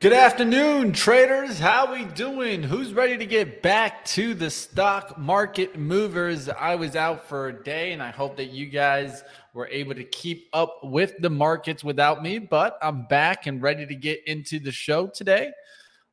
Good afternoon, traders. How we doing? Who's ready to get back to the stock market movers? I was out for a day and I hope that you guys were able to keep up with the markets without me, but I'm back and ready to get into the show today.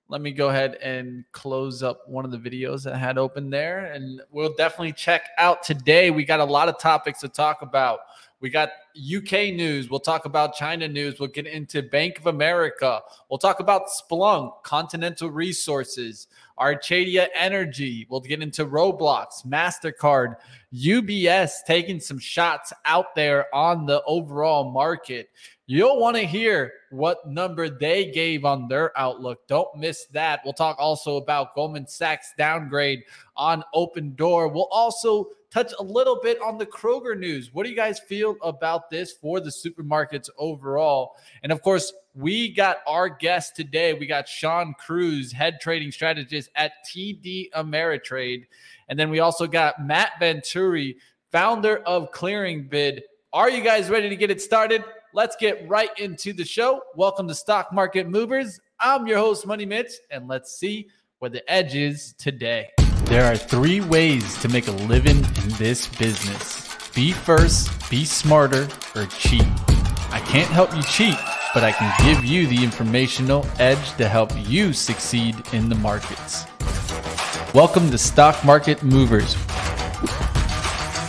Let me go ahead and close up one of the videos that I had open there and we'll definitely check out today. We got a lot of topics to talk about. We got UK news. We'll talk about China news. We'll get into Bank of America. We'll talk about Splunk, Continental Resources, Archaea Energy. We'll get into Roblox, MasterCard, UBS taking some shots out there on the overall market. You'll want to hear what number they gave on their outlook. Don't miss that. We'll talk also about Goldman Sachs downgrade on Opendoor. We'll also touch a little bit on the Kroger news. What do you guys feel about this for the supermarkets overall? And of course, we got our guest today. We got Shawn Cruz, head trading strategist at TD Ameritrade. And then we also got Matt Venturi, founder of Clearingbid. Are you guys ready to get it started? Let's get right into the show. Welcome to Stock Market Movers. I'm your host, Money Mitch, and let's see where the edge is today. There are three ways to make a living in this business be first, be smarter, or cheat. I can't help you cheat, but I can give you the informational edge to help you succeed in the markets. Welcome to Stock Market Movers.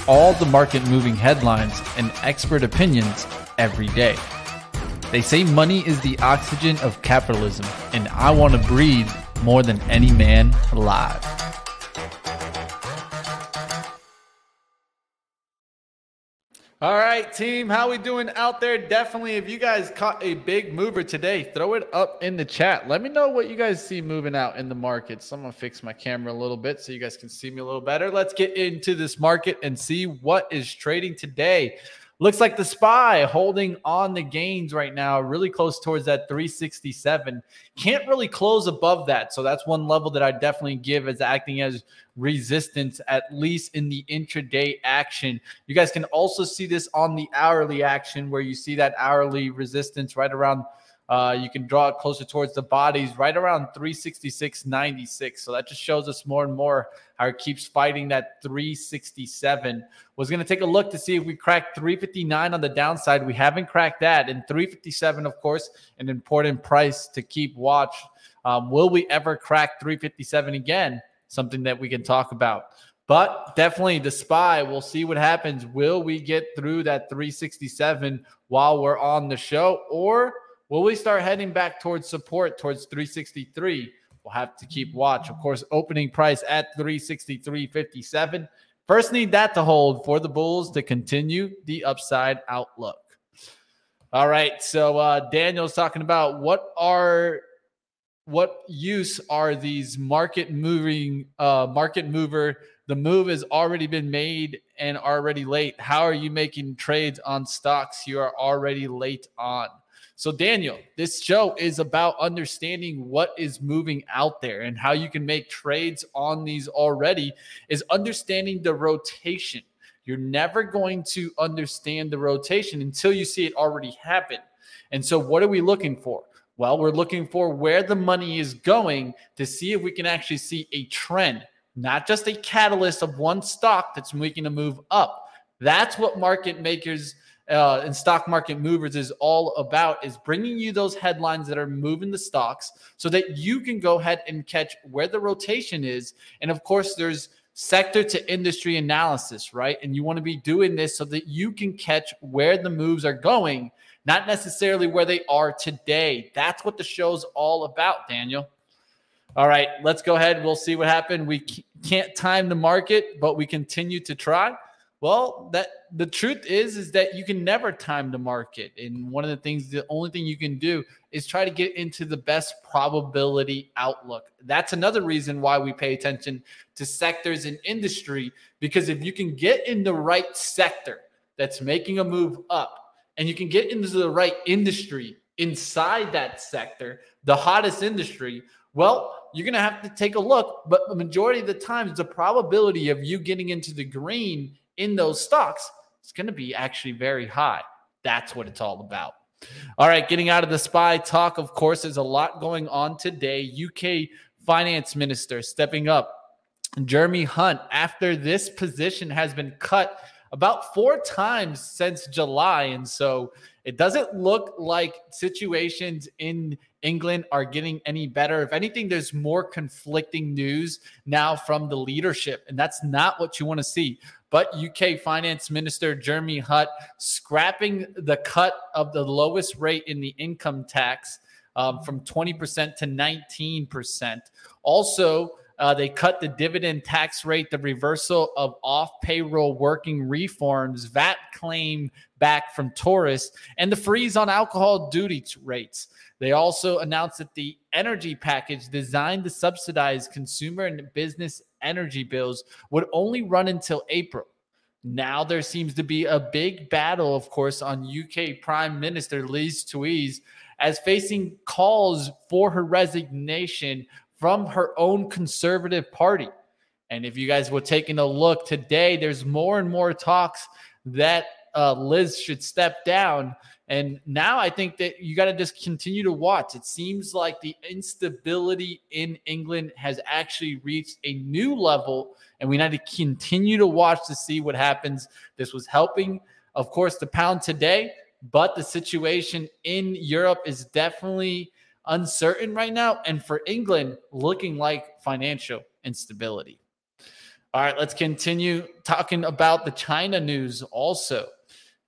All the market moving headlines and expert opinions every day. They say money is the oxygen of capitalism, and I want to breathe more than any man alive. All right, team, how we doing out there? Definitely, if you guys caught a big mover today, throw it up in the chat. Let me know what you guys see moving out in the market. So I'm gonna fix my camera a little bit so you guys can see me a little better. Let's get into this market and see what is trading today. Looks like the SPY holding on the gains right now, really close towards that 367. Can't really close above that. So that's one level that I definitely give as acting as resistance, at least in the intraday action. You guys can also see this on the hourly action where you see that hourly resistance right around uh, you can draw it closer towards the bodies, right around 366.96. So that just shows us more and more how it keeps fighting that 367. Was going to take a look to see if we cracked 359 on the downside. We haven't cracked that. And 357, of course, an important price to keep watch. Um, will we ever crack 357 again? Something that we can talk about. But definitely the SPY, we'll see what happens. Will we get through that 367 while we're on the show? Or Will we start heading back towards support towards 363? We'll have to keep watch. Of course, opening price at 363.57. First, need that to hold for the Bulls to continue the upside outlook. All right. So uh, Daniel's talking about what are what use are these market moving uh, market mover the move has already been made and already late how are you making trades on stocks you are already late on so, Daniel, this show is about understanding what is moving out there and how you can make trades on these already, is understanding the rotation. You're never going to understand the rotation until you see it already happen. And so, what are we looking for? Well, we're looking for where the money is going to see if we can actually see a trend, not just a catalyst of one stock that's making a move up. That's what market makers uh, and stock market movers is all about is bringing you those headlines that are moving the stocks so that you can go ahead and catch where the rotation is. And of course there's sector to industry analysis right? And you want to be doing this so that you can catch where the moves are going not necessarily where they are today. That's what the show's all about daniel. All right let's go ahead. We'll see what happened. We can't time the market but we continue to try. Well, that the truth is is that you can never time the market. And one of the things the only thing you can do is try to get into the best probability outlook. That's another reason why we pay attention to sectors and industry because if you can get in the right sector that's making a move up and you can get into the right industry inside that sector, the hottest industry, well, you're going to have to take a look. But the majority of the times, the probability of you getting into the green in those stocks is going to be actually very high. That's what it's all about. All right, getting out of the spy talk, of course, there's a lot going on today. UK finance minister stepping up, Jeremy Hunt, after this position has been cut about four times since July. And so it doesn't look like situations in England are getting any better. If anything, there's more conflicting news now from the leadership, and that's not what you want to see. But UK Finance Minister Jeremy Hunt scrapping the cut of the lowest rate in the income tax um, from 20% to 19%. Also, uh, they cut the dividend tax rate, the reversal of off payroll working reforms, VAT claim back from tourists, and the freeze on alcohol duty rates. They also announced that the energy package designed to subsidize consumer and business energy bills would only run until April. Now there seems to be a big battle, of course, on UK Prime Minister Liz Truss as facing calls for her resignation from her own conservative party. And if you guys were taking a look today, there's more and more talks that uh, Liz should step down. And now I think that you got to just continue to watch. It seems like the instability in England has actually reached a new level, and we need to continue to watch to see what happens. This was helping, of course, the pound today, but the situation in Europe is definitely uncertain right now. And for England, looking like financial instability. All right, let's continue talking about the China news also.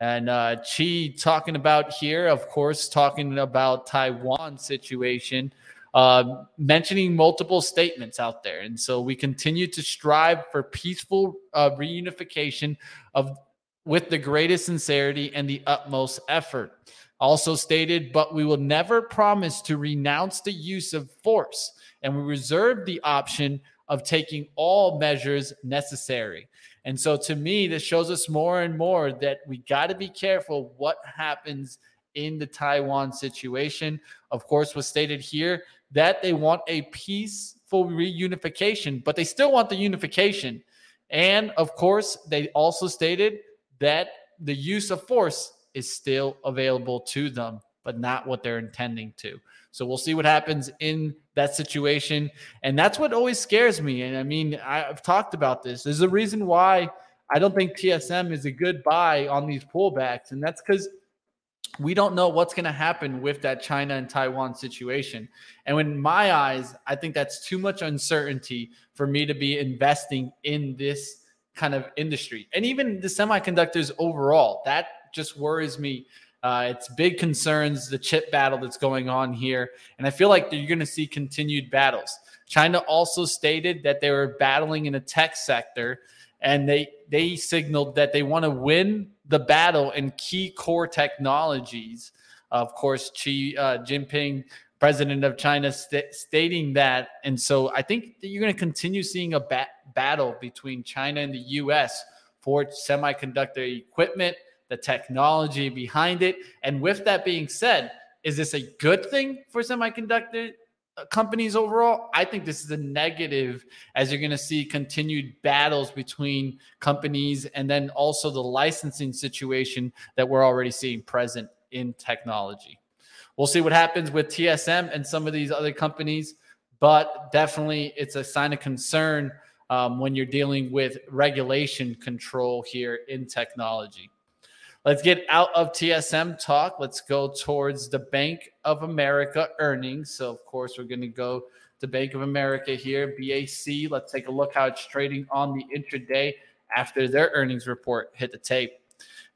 And uh, Xi talking about here, of course, talking about Taiwan situation, uh, mentioning multiple statements out there. And so we continue to strive for peaceful uh, reunification of with the greatest sincerity and the utmost effort. Also stated, but we will never promise to renounce the use of force, and we reserve the option of taking all measures necessary. And so to me, this shows us more and more that we got to be careful what happens in the Taiwan situation. Of course, was stated here that they want a peaceful reunification, but they still want the unification. And of course, they also stated that the use of force is still available to them, but not what they're intending to. So we'll see what happens in that situation. And that's what always scares me. And I mean, I've talked about this. There's a reason why I don't think TSM is a good buy on these pullbacks. And that's because we don't know what's going to happen with that China and Taiwan situation. And in my eyes, I think that's too much uncertainty for me to be investing in this kind of industry. And even the semiconductors overall, that just worries me uh, it's big concerns, the chip battle that's going on here. And I feel like you're going to see continued battles. China also stated that they were battling in the tech sector and they they signaled that they want to win the battle in key core technologies. Of course, Xi uh, Jinping, president of China, st- stating that, and so I think that you're going to continue seeing a ba- battle between China and the U.S. for semiconductor equipment the technology behind it. And with that being said, is this a good thing for semiconductor uh, companies overall? I think this is a negative as you're going to see continued battles between companies and then also the licensing situation that we're already seeing present in technology. We'll see what happens with TSM and some of these other companies, but definitely it's a sign of concern um, when you're dealing with regulation control here in technology. Let's get out of TSM talk. Let's go towards the Bank of America earnings. So, of course, we're going to go to Bank of America here, BAC. Let's take a look how it's trading on the intraday after their earnings report hit the tape.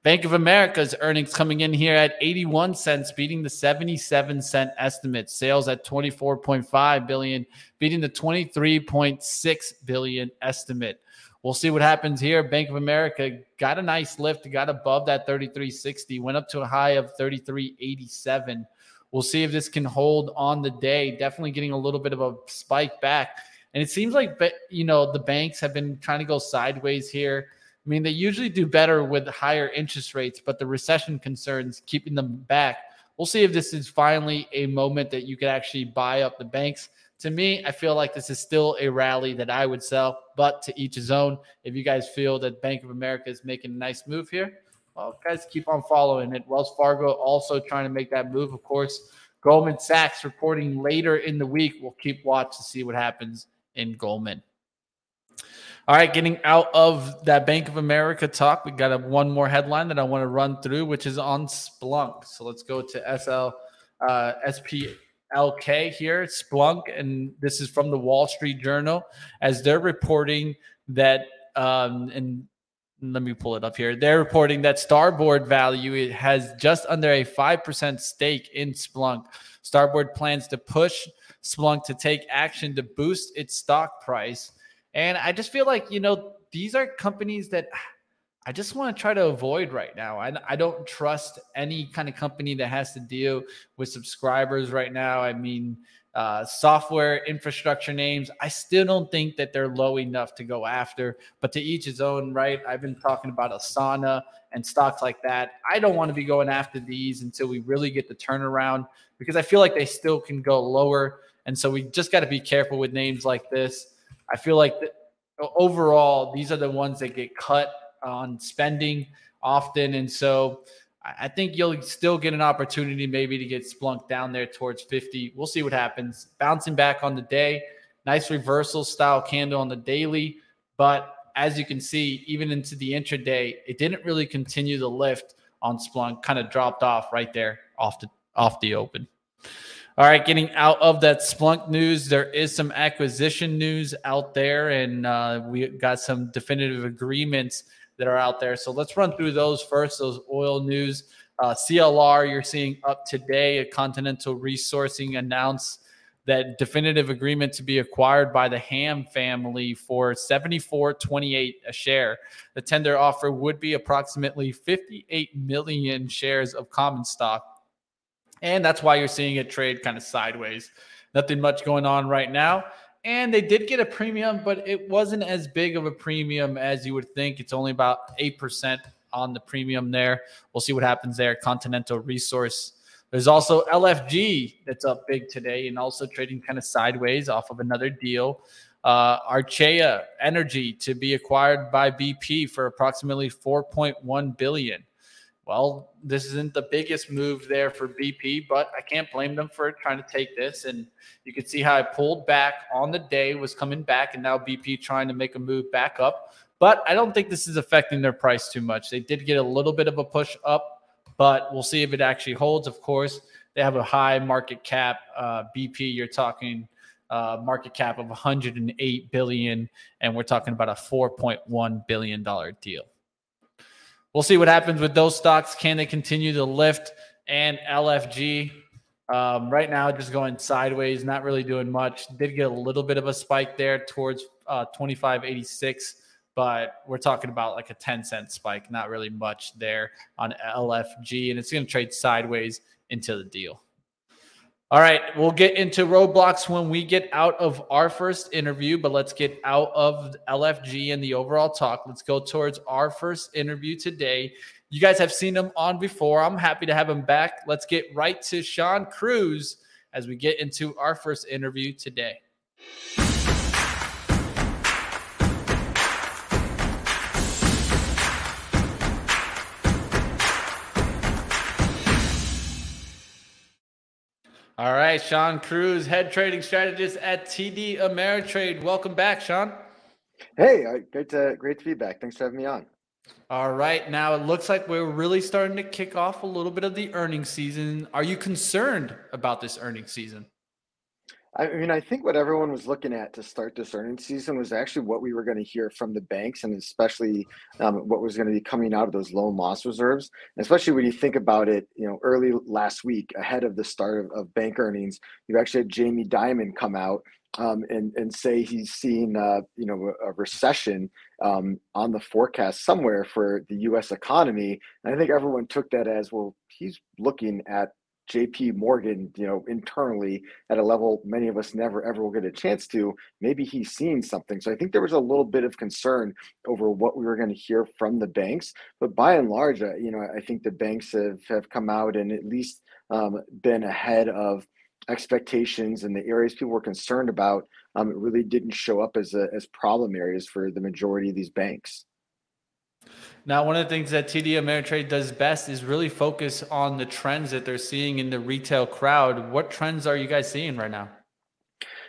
Bank of America's earnings coming in here at 81 cents, beating the 77 cent estimate. Sales at 24.5 billion, beating the 23.6 billion estimate. We'll see what happens here. Bank of America got a nice lift, got above that 33.60, went up to a high of 33.87. We'll see if this can hold on the day. Definitely getting a little bit of a spike back. And it seems like you know the banks have been trying to go sideways here. I mean, they usually do better with higher interest rates, but the recession concerns keeping them back. We'll see if this is finally a moment that you could actually buy up the banks to me, I feel like this is still a rally that I would sell, but to each his own. If you guys feel that Bank of America is making a nice move here, Well, guys, keep on following it. Wells Fargo also trying to make that move, of course. Goldman Sachs reporting later in the week. We'll keep watch to see what happens in Goldman. All right, getting out of that Bank of America talk, we got a, one more headline that I want to run through, which is on Splunk. So let's go to SL uh, SPLK here, Splunk, and this is from the Wall Street Journal as they're reporting that, um, and let me pull it up here. They're reporting that Starboard value has just under a five percent stake in Splunk. Starboard plans to push Splunk to take action to boost its stock price. And I just feel like, you know, these are companies that I just want to try to avoid right now. I, I don't trust any kind of company that has to deal with subscribers right now. I mean, uh, software infrastructure names, I still don't think that they're low enough to go after, but to each his own, right? I've been talking about Asana and stocks like that. I don't want to be going after these until we really get the turnaround because I feel like they still can go lower. And so we just got to be careful with names like this. I feel like overall, these are the ones that get cut on spending often. And so I think you'll still get an opportunity maybe to get Splunk down there towards 50. We'll see what happens. Bouncing back on the day, nice reversal style candle on the daily. But as you can see, even into the intraday, it didn't really continue the lift on Splunk, kind of dropped off right there off the off the open. All right, getting out of that Splunk news, there is some acquisition news out there, and uh, we got some definitive agreements that are out there. So let's run through those first. Those oil news, uh, CLR, you're seeing up today. A Continental Resourcing announced that definitive agreement to be acquired by the Hamm family for 74.28 a share. The tender offer would be approximately 58 million shares of common stock and that's why you're seeing it trade kind of sideways. Nothing much going on right now. And they did get a premium, but it wasn't as big of a premium as you would think. It's only about 8% on the premium there. We'll see what happens there. Continental Resource. There's also LFG that's up big today and also trading kind of sideways off of another deal. Uh, Archaea Energy to be acquired by BP for approximately 4.1 billion well, this isn't the biggest move there for BP, but I can't blame them for trying to take this. And you can see how I pulled back on the day, was coming back, and now BP trying to make a move back up. But I don't think this is affecting their price too much. They did get a little bit of a push up, but we'll see if it actually holds. Of course, they have a high market cap. Uh, BP, you're talking uh, market cap of 108 billion, and we're talking about a 4.1 billion dollar deal we'll see what happens with those stocks. Can they continue to lift? And LFG um, right now just going sideways, not really doing much. Did get a little bit of a spike there towards uh, 2586, but we're talking about like a 10 cent spike, not really much there on LFG, and it's going to trade sideways into the deal. All right, we'll get into Roblox when we get out of our first interview, but let's get out of LFG and the overall talk. Let's go towards our first interview today. You guys have seen him on before. I'm happy to have him back. Let's get right to Shawn Cruz as we get into our first interview today. All right, Shawn Cruz, head trading strategist at TD Ameritrade. Welcome back, Shawn. Hey, uh, great to great to be back. Thanks for having me on. All right, now it looks like we're really starting to kick off a little bit of the earnings season. Are you concerned about this earnings season? I mean, I think what everyone was looking at to start this earnings season was actually what we were going to hear from the banks, and especially um, what was going to be coming out of those loan loss reserves. And especially when you think about it, you know, early last week, ahead of the start of, of bank earnings, you actually had Jamie Dimon come out um, and and say he's seeing uh, you know a, recession um, on the forecast somewhere for the U.S. economy. And I think everyone took that as well. He's looking at JP Morgan, you know, internally at a level many of us never ever will get a chance to, maybe he's seeing something. So I think there was a little bit of concern over what we were going to hear from the banks. But by and large, uh, you know, I think the banks have, have come out and at least um, been ahead of expectations and the areas people were concerned about. Um, it really didn't show up as a, as problem areas for the majority of these banks. Now, one of the things that TD Ameritrade does best is really focus on the trends that they're seeing in the retail crowd. What trends are you guys seeing right now?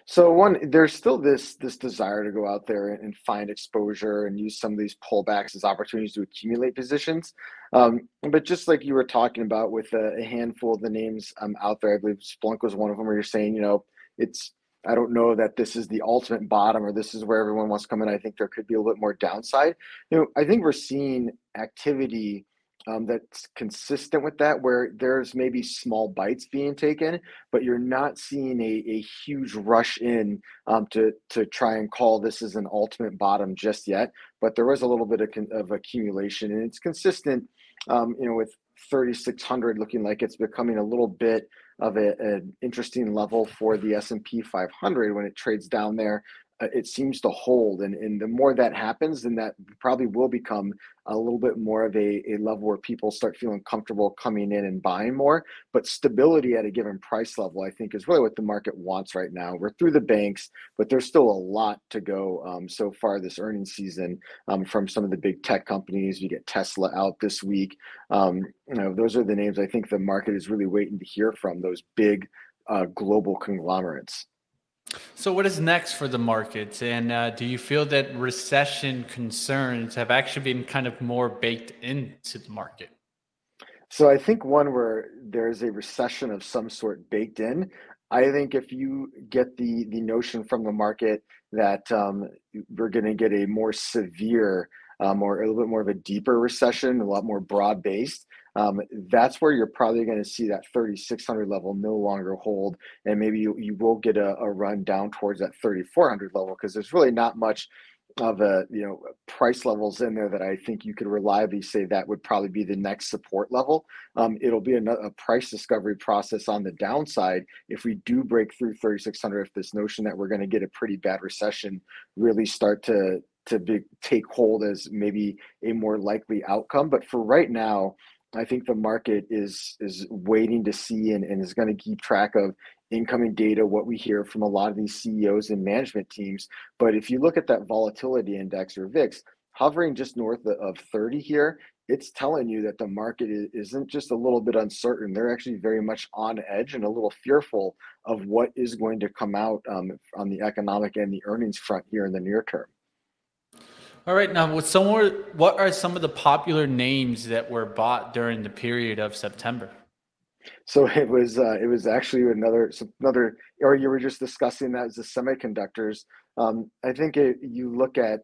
So one, there's still this this desire to go out there and find exposure and use some of these pullbacks as opportunities to accumulate positions. Um, but just like you were talking about with a, a handful of the names um, out there, I believe Splunk was one of them. Where you're saying, you know, it's I don't know that this is the ultimate bottom or this is where everyone wants to come in. I think there could be a little bit more downside. You know, I think we're seeing activity um, that's consistent with that, where there's maybe small bites being taken, but you're not seeing a, a huge rush in um, to to try and call this as an ultimate bottom just yet. But there was a little bit of, of accumulation, and it's consistent. Um, you know, with 3,600 looking like it's becoming a little bit of a, an interesting level for the S&P 500 when it trades down there it seems to hold. And, and the more that happens, then that probably will become a little bit more of a, a level where people start feeling comfortable coming in and buying more. But stability at a given price level, I think, is really what the market wants right now. We're through the banks, but there's still a lot to go um, so far this earnings season um, from some of the big tech companies. You get Tesla out this week. Um, you know, those are the names I think the market is really waiting to hear from, those big uh, global conglomerates. So, what is next for the markets? And uh, do you feel that recession concerns have actually been kind of more baked into the market? So, I think one where there's a recession of some sort baked in. I think if you get the the notion from the market that um, we're going to get a more severe um, or a little bit more of a deeper recession, a lot more broad based, um, that's where you're probably going to see that 3600 level no longer hold and maybe you, you will get a, a run down towards that 3400 level because there's really not much of a you know price levels in there that I think you could reliably say that would probably be the next support level. Um, it'll be a, a, price discovery process on the downside if we do break through 3600. If this notion that we're going to get a pretty bad recession really start to to be, take hold as maybe a more likely outcome. But for right now, I think the market is is waiting to see and, and is going to keep track of incoming data, what we hear from a lot of these CEOs and management teams. But if you look at that volatility index or VIX, hovering just north of 30 here, it's telling you that the market isn't just a little bit uncertain. They're actually very much on edge and a little fearful of what is going to come out um, on the economic and the earnings front here in the near term. All right, now what some what are some of the popular names that were bought during the period of September? So it was uh, it was actually another another or you were just discussing that as the semiconductors. Um, I think it, you look at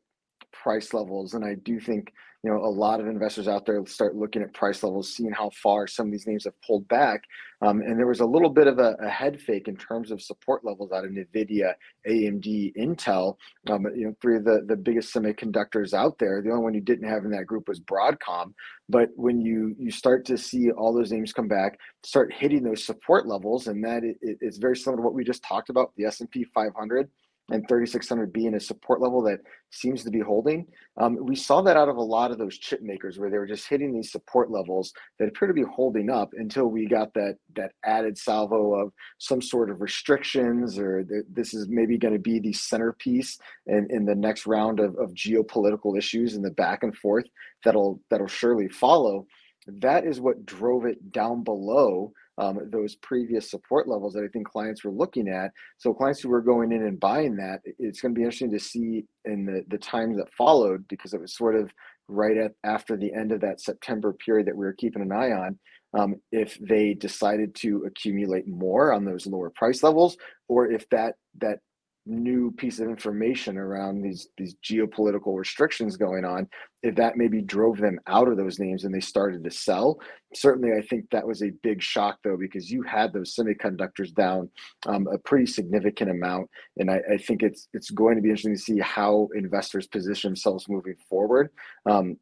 price levels, and I do think you know, a lot of investors out there start looking at price levels, seeing how far some of these names have pulled back. Um, and there was a little bit of a, a, head fake in terms of support levels out of NVIDIA, AMD, Intel, um, you know, three of the, the biggest semiconductors out there. The only one you didn't have in that group was Broadcom. But when you you start to see all those names come back, start hitting those support levels, and that it, it's very similar to what we just talked about, the S&P 500 and 3600 being a support level that seems to be holding. Um, we saw that out of a lot of those chip makers where they were just hitting these support levels that appear to be holding up until we got that that added salvo of some sort of restrictions or the, this is maybe going to be the centerpiece in, in the next round of, of geopolitical issues and the back and forth that'll that'll surely follow. That is what drove it down below um, those previous support levels that I think clients were looking at. So clients who were going in and buying that, it's going to be interesting to see in the the times that followed because it was sort of right at after the end of that September period that we were keeping an eye on. Um, if they decided to accumulate more on those lower price levels, or if that that new piece of information around these these geopolitical restrictions going on if that maybe drove them out of those names and they started to sell. Certainly i think that was a big shock though because you had those semiconductors down um, a pretty significant amount. And I, I, think it's it's going to be interesting to see how investors position themselves moving forward. Um,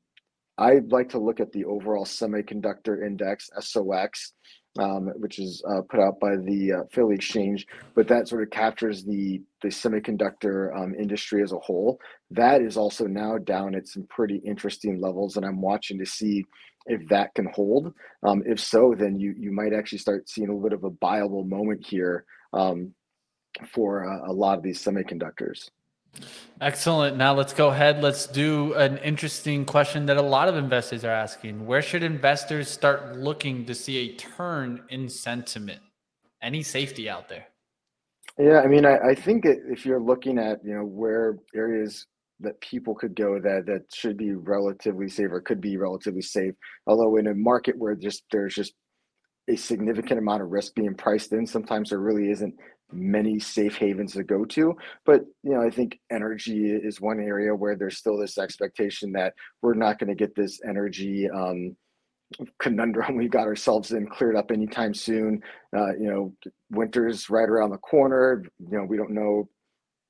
i'd like to look at the overall semiconductor index sox um, which is uh, put out by the uh, Philly Exchange, but that sort of captures the the semiconductor um, industry as a whole. That is also now down at some pretty interesting levels, and I'm watching to see if that can hold. Um, if so, then you you might actually start seeing a little bit of a buyable moment here um, for uh, a lot of these semiconductors. Excellent. Now let's go ahead. Let's do an interesting question that a lot of investors are asking. Where should investors start looking to see a turn in sentiment? Any safety out there? Yeah, I mean, I, I think if you're looking at you know where areas that people could go that that should be relatively safe or could be relatively safe, although in a market where just there's just a significant amount of risk being priced in, sometimes there really isn't many safe havens to go to. But you know, I think energy is one area where there's still this expectation that we're not going to get this energy um, conundrum we've got ourselves in cleared up anytime soon. Uh, you know, winter's right around the corner. You know, we don't know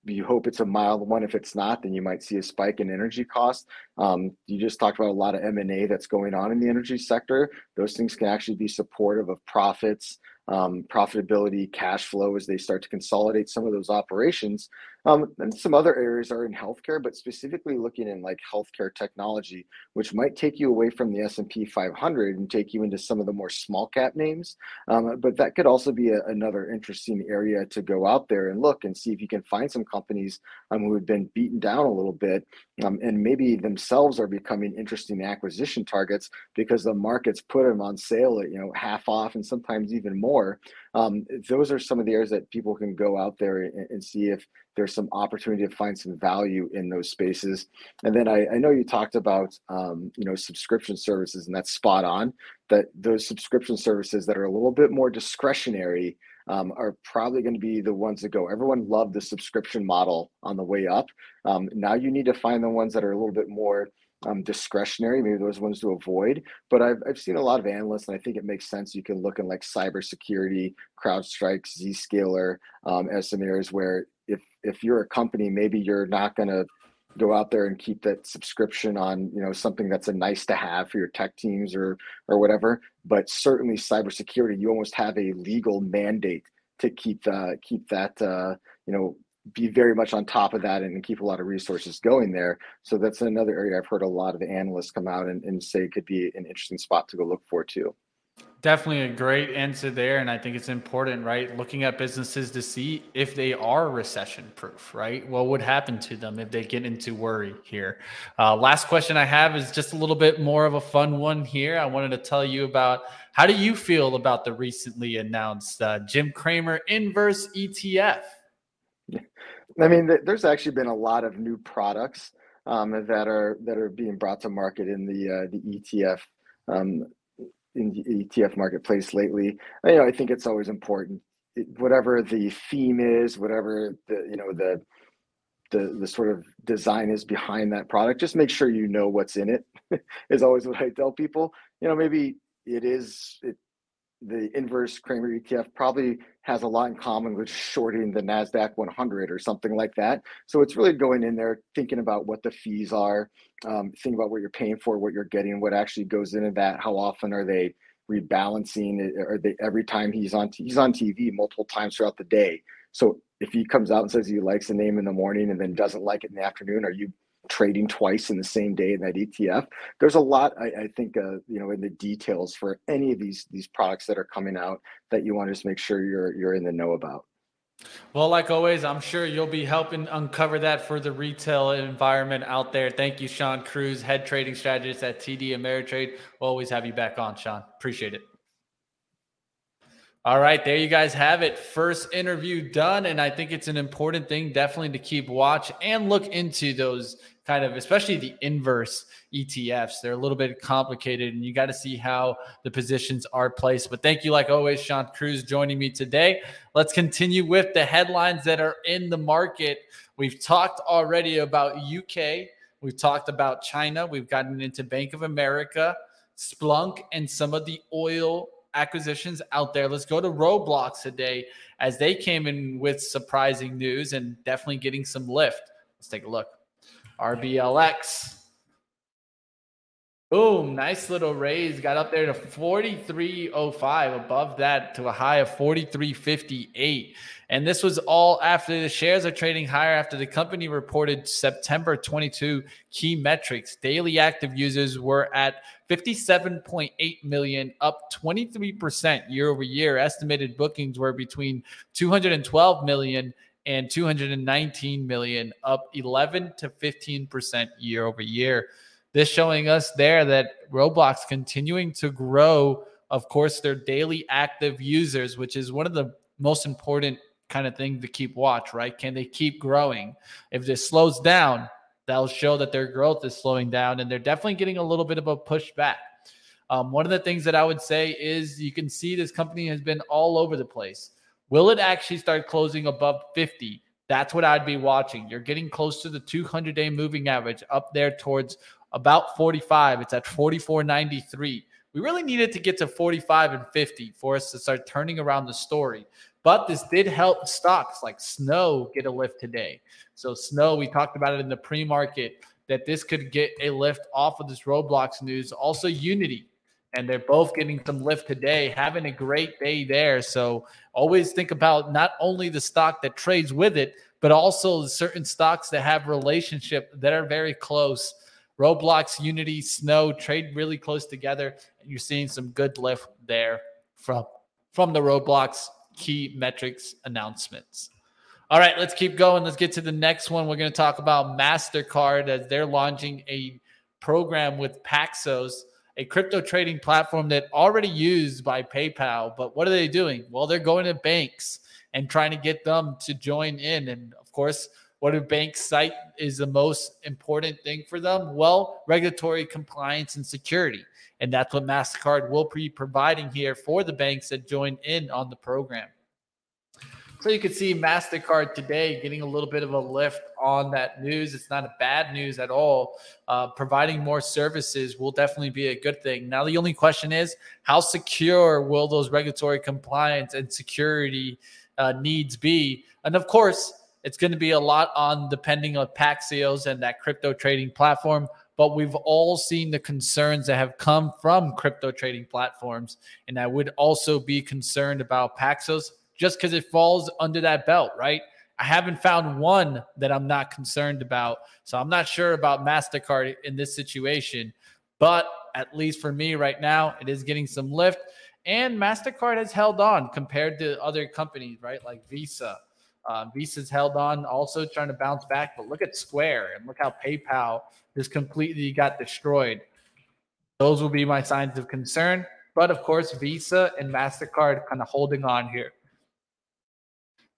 you hope it's a mild one. If it's not, then you might see a spike in energy costs. Um, you just talked about a lot of M and A that's going on in the energy sector. Those things can actually be supportive of profits um, profitability, cash flow as they start to consolidate some of those operations. Um, and some other areas are in healthcare, but specifically looking in like healthcare technology, which might take you away from the S&P 500 and take you into some of the more small cap names. Um, but that could also be a, another interesting area to go out there and look and see if you can find some companies um, who have been beaten down a little bit um, and maybe themselves are becoming interesting acquisition targets because the market's put them on sale at you know half off and sometimes even more. Um, those are some of the areas that people can go out there and, and see if there's some opportunity to find some value in those spaces. And then I, I know you talked about um, you know subscription services, and that's spot on. That those subscription services that are a little bit more discretionary um, are probably going to be the ones that go. Everyone loved the subscription model on the way up. Um, now you need to find the ones that are a little bit more um, discretionary, maybe those ones to avoid. But I've, I've seen a lot of analysts, and I think it makes sense. You can look in like cybersecurity, CrowdStrike, Zscaler um, as some areas where if if you're a company, maybe you're not going to go out there and keep that subscription on you know something that's a nice to have for your tech teams or or whatever but certainly cybersecurity you almost have a legal mandate to keep uh, keep that uh, you know be very much on top of that and keep a lot of resources going there so that's another area i've heard a lot of analysts come out and, and say could be an interesting spot to go look for too Definitely a great answer there. And I think it's important, right? Looking at businesses to see if they are recession proof, right? What would happen to them if they get into worry here? Uh, last question I have is just a little bit more of a fun one here. I wanted to tell you about how do you feel about the recently announced uh, Jim Cramer inverse ETF? I mean, there's actually been a lot of new products um, that are that are being brought to market in the uh, the ETF um, in the ETF marketplace lately. You know, I think it's always important, whatever the theme is, whatever the you know the the the sort of design is behind that product. Just make sure you know what's in it. is always what I tell people. You know, maybe it is it the inverse Cramer ETF probably has a lot in common with shorting the NASDAQ 100 or something like that. So it's really going in there, thinking about what the fees are, um, thinking about what you're paying for, what you're getting, what actually goes into that, how often are they rebalancing, are they every time he's on, he's on TV multiple times throughout the day. So if he comes out and says he likes a name in the morning and then doesn't like it in the afternoon, are you trading twice in the same day in that ETF. There's a lot, I, I think, uh, you know, in the details for any of these these products that are coming out that you want to just make sure you're you're in the know about. Well, like always, I'm sure you'll be helping uncover that for the retail environment out there. Thank you, Shawn Cruz, head trading strategist at TD Ameritrade. We'll always have you back on, Shawn. Appreciate it. All right, there you guys have it. First interview done. And I think it's an important thing, definitely to keep watch and look into those kind of, especially the inverse ETFs. They're a little bit complicated and you got to see how the positions are placed. But thank you, like always, Shawn Cruz joining me today. Let's continue with the headlines that are in the market. We've talked already about UK, we've talked about China, we've gotten into Bank of America, Splunk, and some of the oil acquisitions out there. Let's go to Roblox today as they came in with surprising news and definitely getting some lift. Let's take a look. RBLX. Boom, nice little raise. Got up there to 43.05, above that to a high of 43.58. And this was all after the shares are trading higher after the company reported September 22 key metrics. Daily active users were at 57.8 million, up 23% year over year. Estimated bookings were between 212 million and 219 million, up 11 to 15% year over year. This showing us there that Roblox continuing to grow, of course, their daily active users, which is one of the most important kind of thing to keep watch, right? Can they keep growing? If this slows down, that'll show that their growth is slowing down and they're definitely getting a little bit of a pushback. Um, one of the things that I would say is you can see this company has been all over the place. Will it actually start closing above 50? That's what I'd be watching. You're getting close to the 200 day moving average up there towards about 45. It's at 44.93. We really needed to get to 45 and 50 for us to start turning around the story. But this did help stocks like Snow get a lift today. So, Snow, we talked about it in the pre market that this could get a lift off of this Roblox news. Also, Unity, and they're both getting some lift today, having a great day there. So, always think about not only the stock that trades with it, but also certain stocks that have relationship that are very close Roblox, Unity, Snow trade really close together, you're seeing some good lift there from from the Roblox key metrics announcements. All right, let's keep going. Let's get to the next one. We're going to talk about Mastercard as they're launching a program with Paxos, a crypto trading platform that already used by PayPal. But what are they doing? Well, they're going to banks and trying to get them to join in. And of course, what do banks cite is the most important thing for them? Well, regulatory compliance and security. And that's what MasterCard will be providing here for the banks that join in on the program. So you can see MasterCard today getting a little bit of a lift on that news. It's not a bad news at all. Uh, providing more services will definitely be a good thing. Now, the only question is how secure will those regulatory compliance and security uh, needs be? And of course, it's going to be a lot on depending on Paxos and that crypto trading platform. But we've all seen the concerns that have come from crypto trading platforms. And I would also be concerned about Paxos just because it falls under that belt, right? I haven't found one that I'm not concerned about. So I'm not sure about MasterCard in this situation. But at least for me right now, it is getting some lift. And MasterCard has held on compared to other companies, right? Like Visa Um, Visa's held on, also trying to bounce back. But look at Square and look how PayPal just completely got destroyed. Those will be my signs of concern. But of course, Visa and MasterCard kind of holding on here.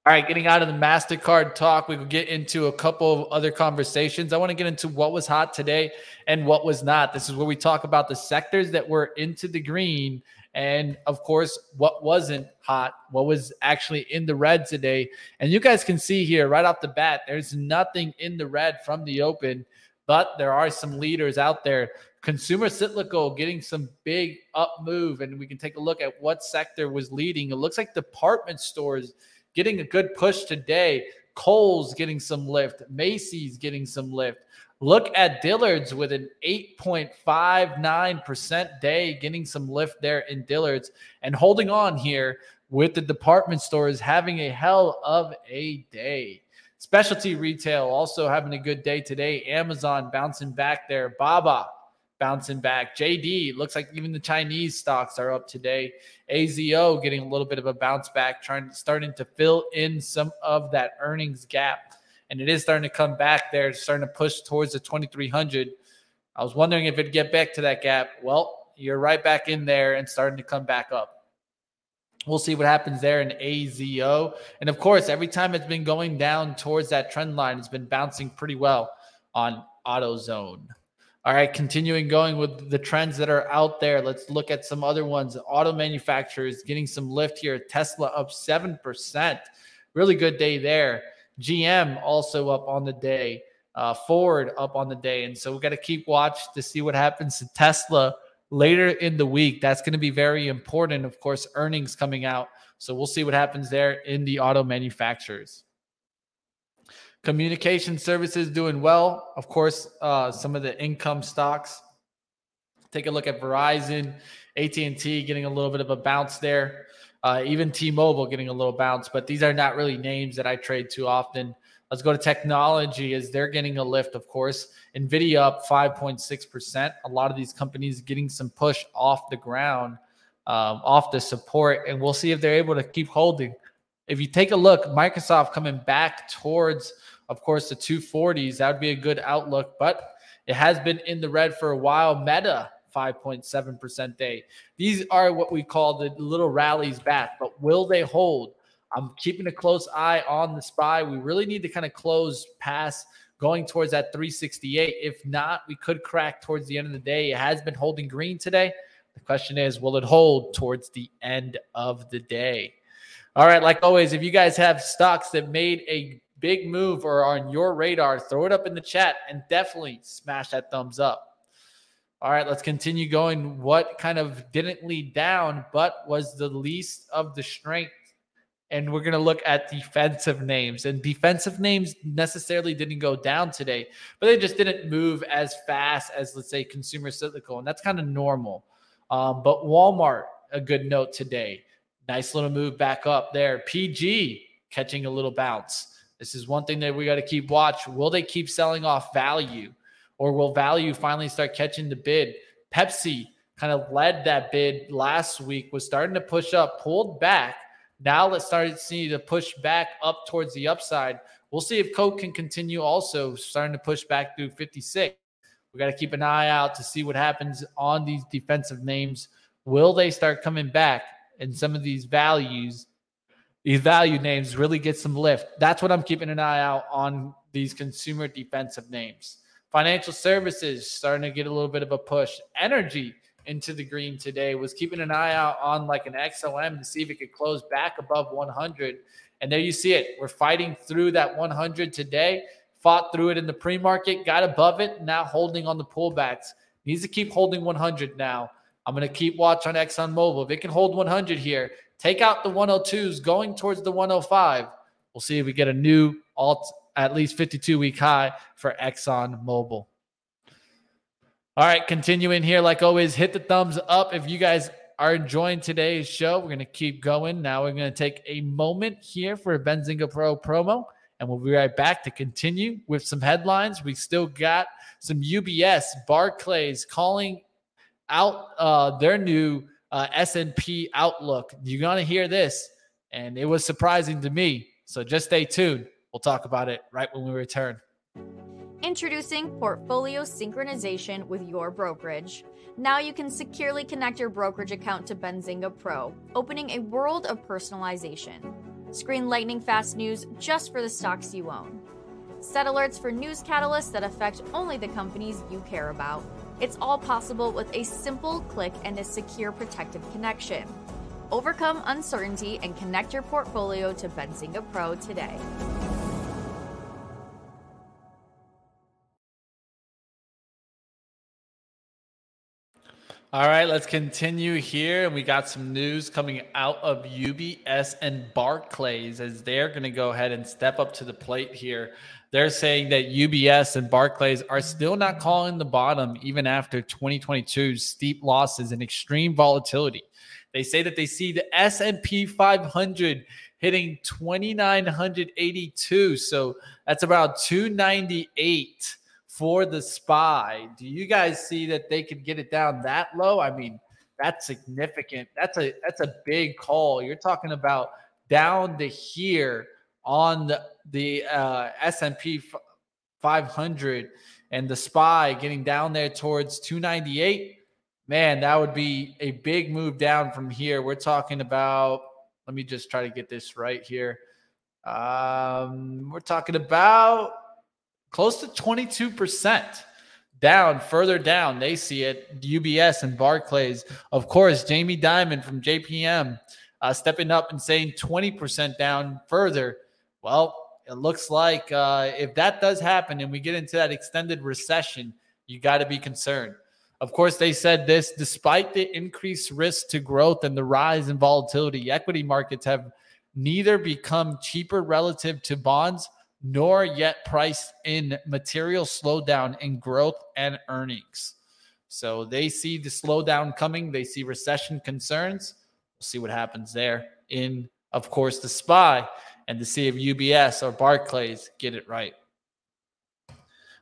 All right, getting out of the MasterCard talk, we could get into a couple of other conversations. I want to get into what was hot today and what was not. This is where we talk about the sectors that were into the green and of course, what wasn't hot, what was actually in the red today. And you guys can see here right off the bat, there's nothing in the red from the open, but there are some leaders out there. Consumer cyclical getting some big up move, and we can take a look at what sector was leading. It looks like department stores getting a good push today. Kohl's getting some lift, Macy's getting some lift. Look at Dillard's with an 8.59% day, getting some lift there in Dillard's and holding on here with the department stores having a hell of a day. Specialty retail also having a good day today. Amazon bouncing back there. Baba bouncing back. JD looks like even the Chinese stocks are up today. AZO getting a little bit of a bounce back, trying starting to fill in some of that earnings gap and it is starting to come back there, starting to push towards the 2300. I was wondering if it'd get back to that gap. Well, you're right back in there and starting to come back up. We'll see what happens there in AZO. And of course, every time it's been going down towards that trend line, it's been bouncing pretty well on AutoZone. All right, continuing going with the trends that are out there. Let's look at some other ones. Auto manufacturers getting some lift here. Tesla up 7%. Really good day there. GM also up on the day, uh, Ford up on the day. And so we got to keep watch to see what happens to Tesla later in the week. That's going to be very important. Of course, earnings coming out. So we'll see what happens there in the auto manufacturers. Communication services doing well. Of course, uh, some of the income stocks. Take a look at Verizon, AT&T getting a little bit of a bounce there. Uh, even T-Mobile getting a little bounce, but these are not really names that I trade too often. Let's go to technology as they're getting a lift, of course. Nvidia up 5.6%. A lot of these companies getting some push off the ground, um, off the support, and we'll see if they're able to keep holding. if you take a look, Microsoft coming back towards, of course, the 240s, that would be a good outlook, but it has been in the red for a while. Meta, 5.7% day. These are what we call the little rallies back, but will they hold? I'm keeping a close eye on the SPY. We really need to kind of close past going towards that 368. If not, we could crack towards the end of the day. It has been holding green today. The question is, will it hold towards the end of the day? All right, like always, if you guys have stocks that made a big move or are on your radar, throw it up in the chat and definitely smash that thumbs up. All right, let's continue going. What kind of didn't lead down, but was the least of the strength? And we're going to look at defensive names. And defensive names necessarily didn't go down today, but they just didn't move as fast as, let's say, consumer cyclical. And that's kind of normal. Um, but Walmart, a good note today. Nice little move back up there. PG catching a little bounce. This is one thing that we got to keep watch. Will they keep selling off value or will value finally start catching the bid? Pepsi kind of led that bid last week, was starting to push up, pulled back. Now let's start seeing the push back up towards the upside. We'll see if Coke can continue also starting to push back through 56. We got to keep an eye out to see what happens on these defensive names. Will they start coming back? and some of these values, these value names really get some lift. That's what I'm keeping an eye out on these consumer defensive names. Financial services starting to get a little bit of a push. Energy into the green today was keeping an eye out on like an XLM to see if it could close back above 100. And there you see it. We're fighting through that 100 today. Fought through it in the pre market, got above it, now holding on the pullbacks. Needs to keep holding 100 now. I'm going to keep watch on ExxonMobil. If it can hold 100 here, take out the 102s going towards the 105. We'll see if we get a new alt at least 52 week high for Exxon Mobil. All right, continuing here, like always, hit the thumbs up if you guys are enjoying today's show. We're going to keep going. Now we're going to take a moment here for a Benzinga Pro promo, and we'll be right back to continue with some headlines. We still got some UBS, Barclays calling out uh, their new uh, S&P outlook. You're going to hear this, and it was surprising to me. So just stay tuned. We'll talk about it right when we return. Introducing portfolio synchronization with your brokerage. Now you can securely connect your brokerage account to Benzinga Pro, opening a world of personalization. Screen lightning fast news just for the stocks you own. Set alerts for news catalysts that affect only the companies you care about it's all possible with a simple click and a secure protective connection. Overcome uncertainty and connect your portfolio to Benzinga Pro today. All right, let's continue here. And we got some news coming out of UBS and Barclays as they're going to go ahead and step up to the plate here they're saying that UBS and Barclays are still not calling the bottom even after 2022's steep losses and extreme volatility. They say that they see the S&P 500 hitting 2982, so that's about 298 for the SPY. Do you guys see that they could get it down that low? I mean, that's significant. That's a that's a big call. You're talking about down to here on the, the uh, S&P 500 and the SPY getting down there towards 298, man, that would be a big move down from here. We're talking about, let me just try to get this right here. Um, we're talking about close to 22% down, further down. They see it. UBS and Barclays. Of course, Jamie Dimon from JPM uh, stepping up and saying 20% down further. Well, it looks like uh, if that does happen and we get into that extended recession, you got to be concerned. Of course, they said this despite the increased risk to growth and the rise in volatility, equity markets have neither become cheaper relative to bonds nor yet priced in material slowdown in growth and earnings. So they see the slowdown coming. They see recession concerns. We'll see what happens there in, of course, the SPY and to see if UBS or Barclays get it right.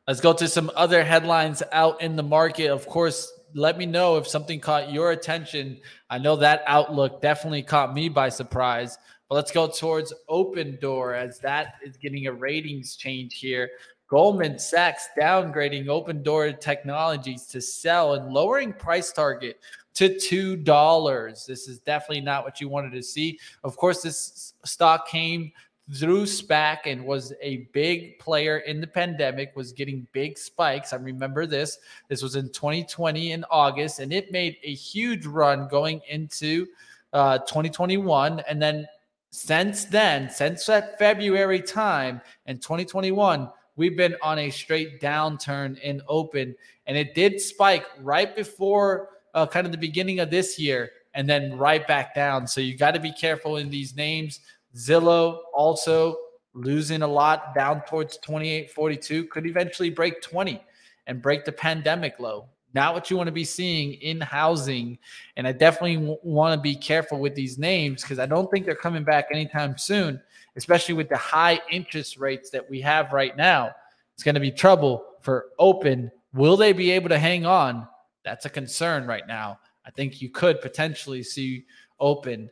Let's go to some other headlines out in the market. Of course, let me know if something caught your attention. I know that outlook definitely caught me by surprise. But let's go towards Opendoor as that is getting a ratings change here. Goldman Sachs downgrading Opendoor Technologies to sell and lowering price target to $2. This is definitely not what you wanted to see. Of course, this stock came through SPAC and was a big player in the pandemic, was getting big spikes. I remember this. This was in 2020 in August, and it made a huge run going into uh, 2021. And then since then, since that February time in 2021, we've been on a straight downturn in open, and it did spike right before uh, kind of the beginning of this year and then right back down. So you got to be careful in these names. Zillow also losing a lot down towards 2842 could eventually break 20 and break the pandemic low. Not what you want to be seeing in housing. And I definitely w- want to be careful with these names because I don't think they're coming back anytime soon, especially with the high interest rates that we have right now. It's going to be trouble for open. Will they be able to hang on? That's a concern right now. I think you could potentially see open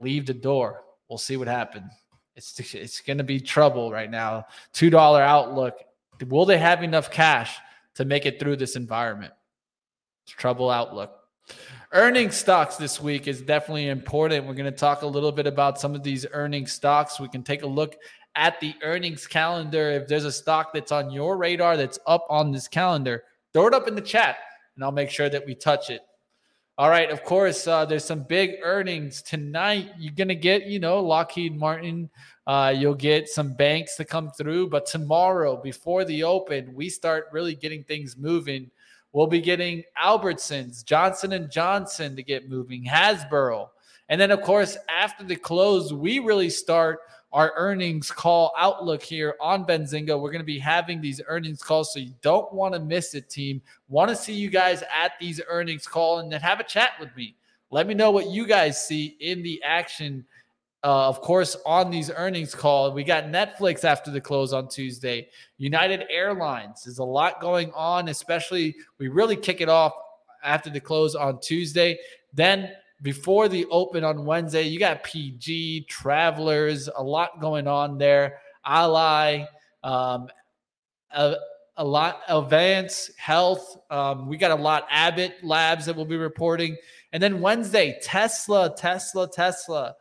leave the door We'll see what happens. It's it's going to be trouble right now. Two dollar outlook. Will they have enough cash to make it through this environment? It's trouble outlook. Earning stocks this week is definitely important. We're going to talk a little bit about some of these earning stocks. We can take a look at the earnings calendar. If there's a stock that's on your radar that's up on this calendar, throw it up in the chat and I'll make sure that we touch it. All right, of course, uh, there's some big earnings tonight. You're gonna get, you know, Lockheed Martin. Uh, you'll get some banks to come through, but tomorrow, before the open, we start really getting things moving. We'll be getting Albertsons, Johnson Johnson to get moving, Hasbro, and then of course after the close, we really start our earnings call outlook here on Benzinga. We're going to be having these earnings calls, so you don't want to miss it, team. Want to see you guys at these earnings call and then have a chat with me. Let me know what you guys see in the action. Uh, of course, on these earnings call, we got Netflix after the close on Tuesday. United Airlines. There's a lot going on, especially we really kick it off after the close on Tuesday. Then before the open on Wednesday. You got PG, Travelers, a lot going on there. Ally, um, a, a lot, Elevance Health. Um, we got a lot. Abbott Labs that will be reporting. And then Wednesday, Tesla, Tesla, Tesla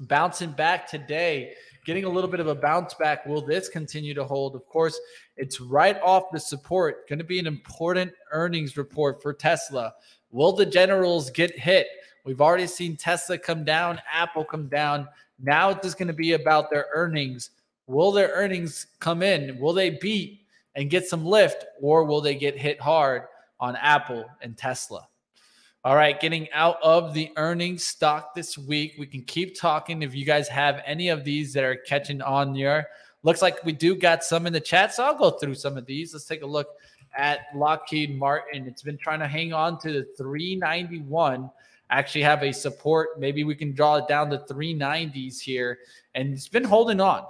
bouncing back today, getting a little bit of a bounce back. Will this continue to hold? Of course, it's right off the support. Going to be an important earnings report for Tesla. Will the generals get hit? We've already seen Tesla come down, Apple come down. Now it's just going to be about their earnings. Will their earnings come in? Will they beat and get some lift, or will they get hit hard on Apple and Tesla? All right, getting out of the earnings stock this week. We can keep talking if you guys have any of these that are catching on your. Looks like we do got some in the chat, so I'll go through some of these. Let's take a look at Lockheed Martin. It's been trying to hang on to the 391. Actually, have a support. Maybe we can draw it down to 390s here. And it's been holding on.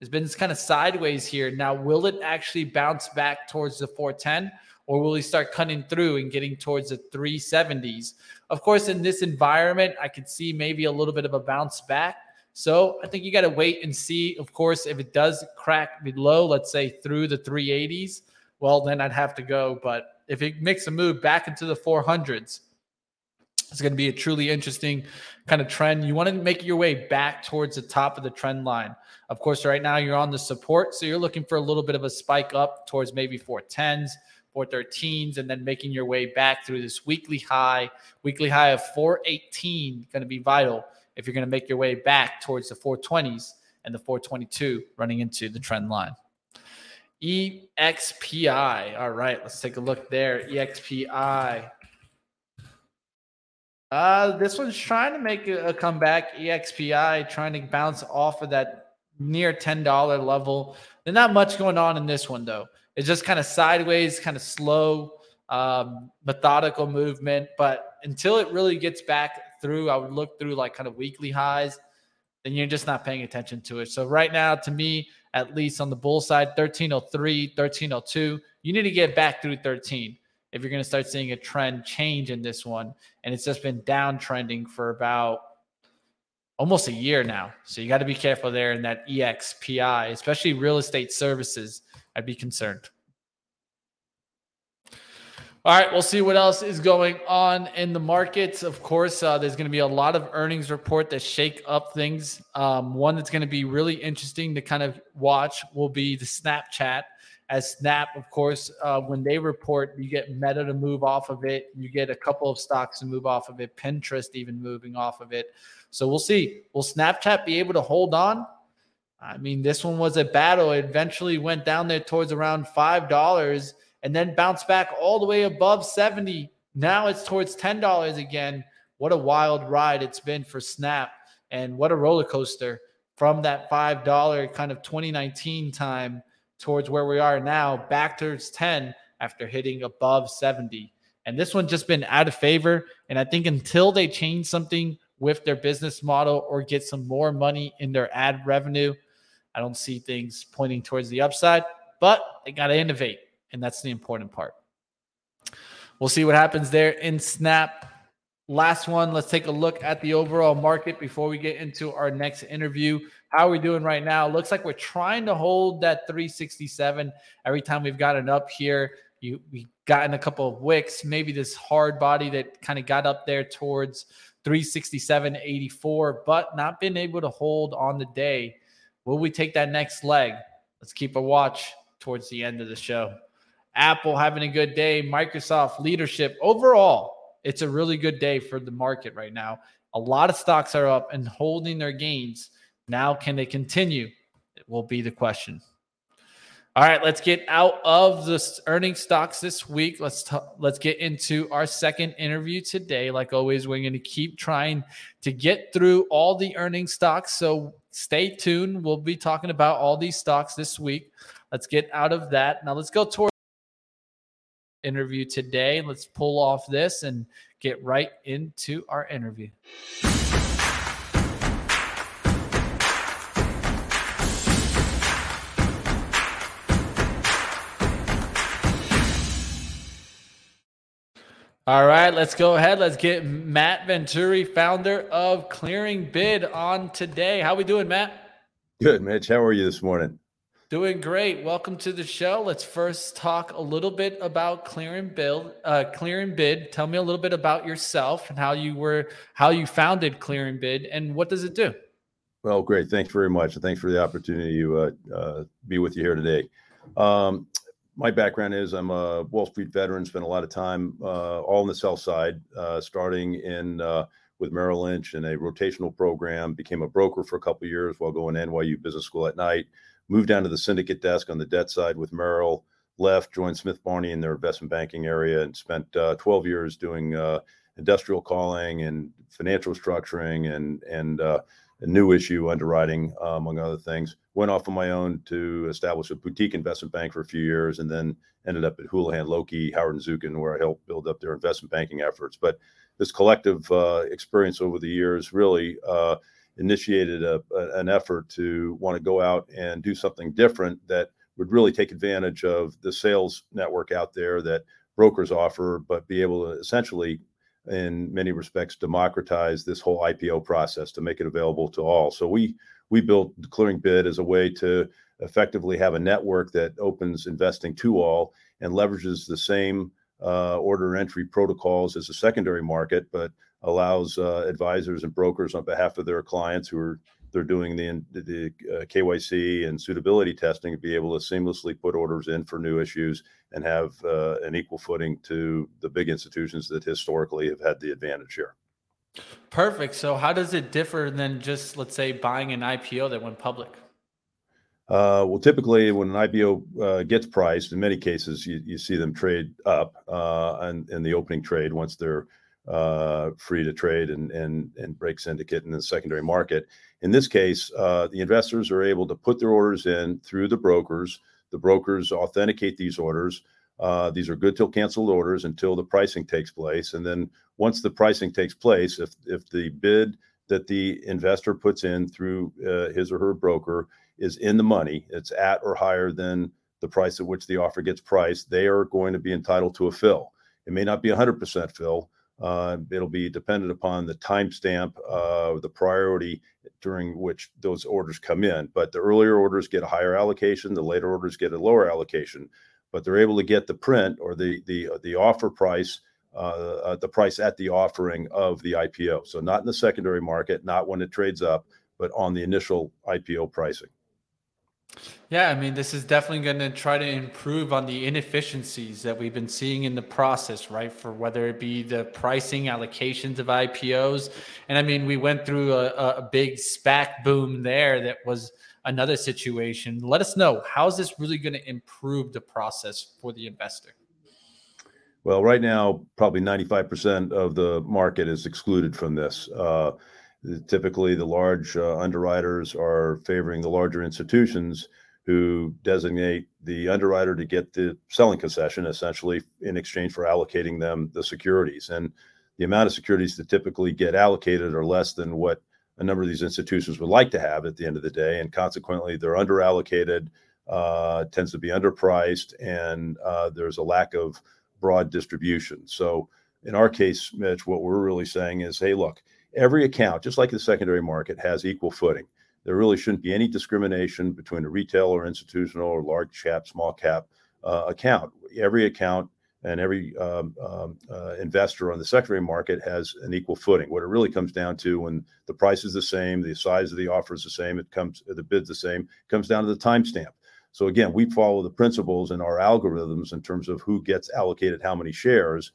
It's been kind of sideways here. Now, will it actually bounce back towards the 410? Or will he start cutting through and getting towards the 370s? Of course, in this environment, I could see maybe a little bit of a bounce back. So I think you got to wait and see. Of course, if it does crack below, let's say through the 380s, well, then I'd have to go. But if it makes a move back into the 400s, it's going to be a truly interesting kind of trend. You want to make your way back towards the top of the trend line. Of course, right now you're on the support, so you're looking for a little bit of a spike up towards maybe 410s, 413s, and then making your way back through this weekly high. Weekly high of 418 going to be vital if you're going to make your way back towards the 420s and the 422 running into the trend line. EXPI. All right, let's take a look there. EXPI. Uh, this one's trying to make a, comeback. EXPI trying to bounce off of that near $10 level. There's not much going on in this one, though. It's just kind of sideways, kind of slow, um, methodical movement. But until it really gets back through, I would look through like kind of weekly highs, then you're just not paying attention to it. So, right now, to me, at least on the bull side, 1303, 1302. You need to get back through 13 if you're going to start seeing a trend change in this one. And it's just been downtrending for about almost a year now. So you got to be careful there in that EXPI, especially real estate services. I'd be concerned. All right, we'll see what else is going on in the markets. Of course, uh, there's going to be a lot of earnings report that shake up things. Um, one that's going to be really interesting to kind of watch will be the Snapchat. As Snap, of course, uh, when they report, you get Meta to move off of it. You get a couple of stocks to move off of it. Pinterest even moving off of it. So we'll see. Will Snapchat be able to hold on? I mean, this one was a battle. It eventually went down there towards around five dollars and then bounce back all the way above 70. Now it's towards $10 again. What a wild ride it's been for Snap and what a roller coaster from that $5 kind of 2019 time towards where we are now back towards 10 after hitting above 70. And this one just been out of favor. And I think until they change something with their business model or get some more money in their ad revenue, I don't see things pointing towards the upside, but they got to innovate. And that's the important part. We'll see what happens there in Snap. Last one, let's take a look at the overall market before we get into our next interview. How are we doing right now? Looks like we're trying to hold that 367 every time we've gotten up here. You we gotten a couple of wicks, maybe this hard body that kind of got up there towards 367.84, but not been able to hold on the day. Will we take that next leg? Let's keep a watch towards the end of the show. Apple having a good day, Microsoft leadership. Overall, it's a really good day for the market right now. A lot of stocks are up and holding their gains. Now, can they continue? It will be the question. All right, let's get out of the earning stocks this week. Let's t- let's get into our second interview today. Like always, we're going to keep trying to get through all the earning stocks. So stay tuned. We'll be talking about all these stocks this week. Let's get out of that. Now let's go toward interview today. Let's pull off this and get right into our interview. All right, let's go ahead. Let's get Matt Venturi, founder of Clearingbid, on today. How we doing, Matt? Good, Mitch. How are you this morning? Doing great. Welcome to the show. Let's first talk a little bit about Clearingbid. Uh, Clearingbid. Tell me a little bit about yourself and how you were, how you founded Clearingbid, and what does it do? Well, great. Thanks very much, and thanks for the opportunity to uh, uh, be with you here today. Um, my background is I'm a Wall Street veteran. Spent a lot of time uh, all on the sell side, uh, starting in uh, with Merrill Lynch in a rotational program. Became a broker for a couple years while going to NYU Business School at night moved down to the syndicate desk on the debt side with Merrill, left, joined Smith Barney in their investment banking area, and spent uh, 12 years doing uh, industrial calling and financial structuring and and uh, new issue underwriting, uh, among other things. Went off on my own to establish a boutique investment bank for a few years, and then ended up at Houlihan Lokey, Howard and Zukin, where I helped build up their investment banking efforts. But this collective uh, experience over the years really uh, initiated a, a, an effort to want to go out and do something different that would really take advantage of the sales network out there that brokers offer, but be able to essentially, in many respects, democratize this whole IPO process to make it available to all. So we we built Clearingbid as a way to effectively have a network that opens investing to all and leverages the same uh, order entry protocols as a secondary market, but allows uh, advisors and brokers on behalf of their clients who are they're doing the the uh, KYC and suitability testing to be able to seamlessly put orders in for new issues and have uh, an equal footing to the big institutions that historically have had the advantage here. Perfect. So, how does it differ than just, let's say, buying an IPO that went public? Uh, well, typically, when an IPO uh, gets priced, in many cases, you, you see them trade up uh, and in the opening trade once they're uh, free to trade and, and, and break syndicate in the secondary market. In this case, uh, the investors are able to put their orders in through the brokers. The brokers authenticate these orders. Uh, these are good till canceled orders until the pricing takes place. And then once the pricing takes place, if, if the bid that the investor puts in through uh, his or her broker is in the money, it's at or higher than the price at which the offer gets priced, they are going to be entitled to a fill. It may not be 100% fill, Uh, it'll be dependent upon the timestamp, uh, the priority during which those orders come in. But the earlier orders get a higher allocation, the later orders get a lower allocation. But they're able to get the print or the the the offer price, uh, uh the price at the offering of the IPO. So not in the secondary market, not when it trades up, but on the initial IPO pricing. Yeah, I mean, this is definitely going to try to improve on the inefficiencies that we've been seeing in the process, right? For whether it be the pricing allocations of IPOs. And I mean, we went through a, a big SPAC boom there that was another situation. Let us know how is this really going to improve the process for the investor? Well, right now, probably 95% of the market is excluded from this. Uh, typically, the large uh, underwriters are favoring the larger institutions who designate the underwriter to get the selling concession essentially in exchange for allocating them the securities. And the amount of securities that typically get allocated are less than what a number of these institutions would like to have at the end of the day. And consequently, they're underallocated, uh, tends to be underpriced, and uh, there's a lack of broad distribution. So, in our case, Mitch, what we're really saying is hey, look, every account, just like the secondary market, has equal footing there really shouldn't be any discrimination between a retail or institutional or large cap, small cap uh, account. Every account and every um, um, uh, investor on the secondary market has an equal footing. What it really comes down to when the price is the same, the size of the offer is the same, it comes the bid's the same, comes down to the timestamp. So again, we follow the principles in our algorithms in terms of who gets allocated how many shares.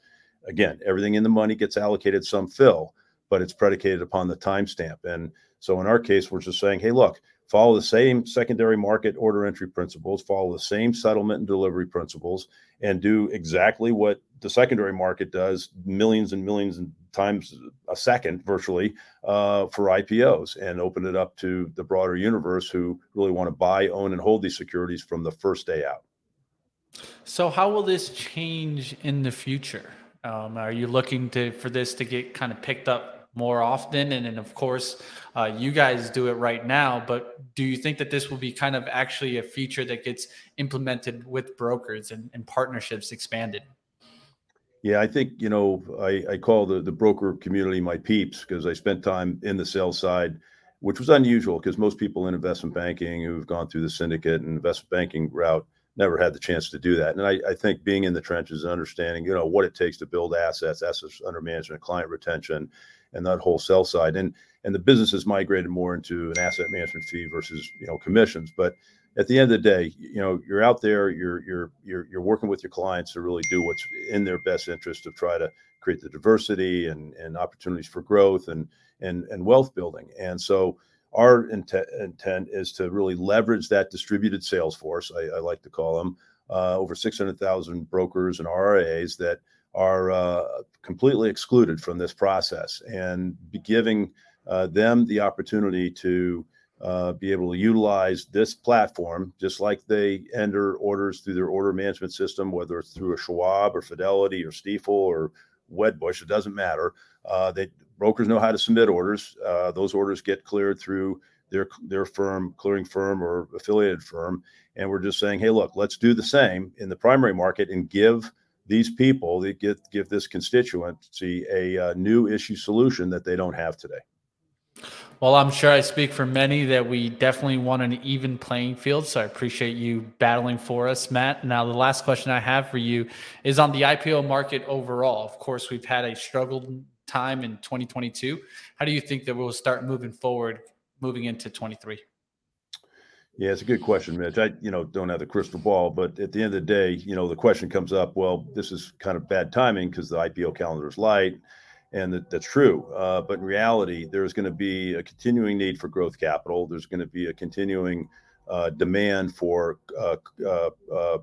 Again, everything in the money gets allocated some fill, but it's predicated upon the timestamp. And so in our case, we're just saying, hey, look, follow the same secondary market order entry principles, follow the same settlement and delivery principles, and do exactly what the secondary market does millions and millions and times a second virtually uh, for IPOs and open it up to the broader universe who really want to buy, own, and hold these securities from the first day out. So, how will this change in the future? Um, are you looking to for this to get kind of picked up more often and then of course uh, you guys do it right now but do you think that this will be kind of actually a feature that gets implemented with brokers and, and partnerships expanded yeah i think you know i, I call the, the broker community my peeps because i spent time in the sales side which was unusual because most people in investment banking who've gone through the syndicate and investment banking route never had the chance to do that. And I, I, think being in the trenches and understanding, you know, what it takes to build assets, assets under management, client retention, and that whole side. And and the business has migrated more into an asset management fee versus you know commissions. But at the end of the day, you know, you're out there, you're you're you're you're working with your clients to really do what's in their best interest to try to create the diversity and and opportunities for growth and and and wealth building. And so our intent, intent is to really leverage that distributed sales force. I, I like to call them uh, over 600,000 brokers and RIAs that are uh, completely excluded from this process and be giving uh, them the opportunity to uh, be able to utilize this platform just like they enter orders through their order management system, whether it's through a Schwab or Fidelity or Stifel or Wedbush, it doesn't matter. Uh, they brokers know how to submit orders. Uh, those orders get cleared through their their firm, clearing firm or affiliated firm, and we're just saying, hey, look, let's do the same in the primary market and give these people that get give this constituency a, a uh, new issue solution that they don't have today. Well, I'm sure I speak for many that we definitely want an even playing field. So I appreciate you battling for us, Matt. Now, the last question I have for you is on the IPO market overall. Of course, we've had a struggled time in 2022. How do you think that we'll start moving forward, moving into 23? Yeah, it's a good question, Mitch. I, you know, don't have the crystal ball, but at the end of the day, you know, the question comes up. Well, this is kind of bad timing because the IPO calendar is light, and that, that's true. Uh, but in reality, there's going to be a continuing need for growth capital. There's going to be a continuing uh, demand for uh, uh, uh,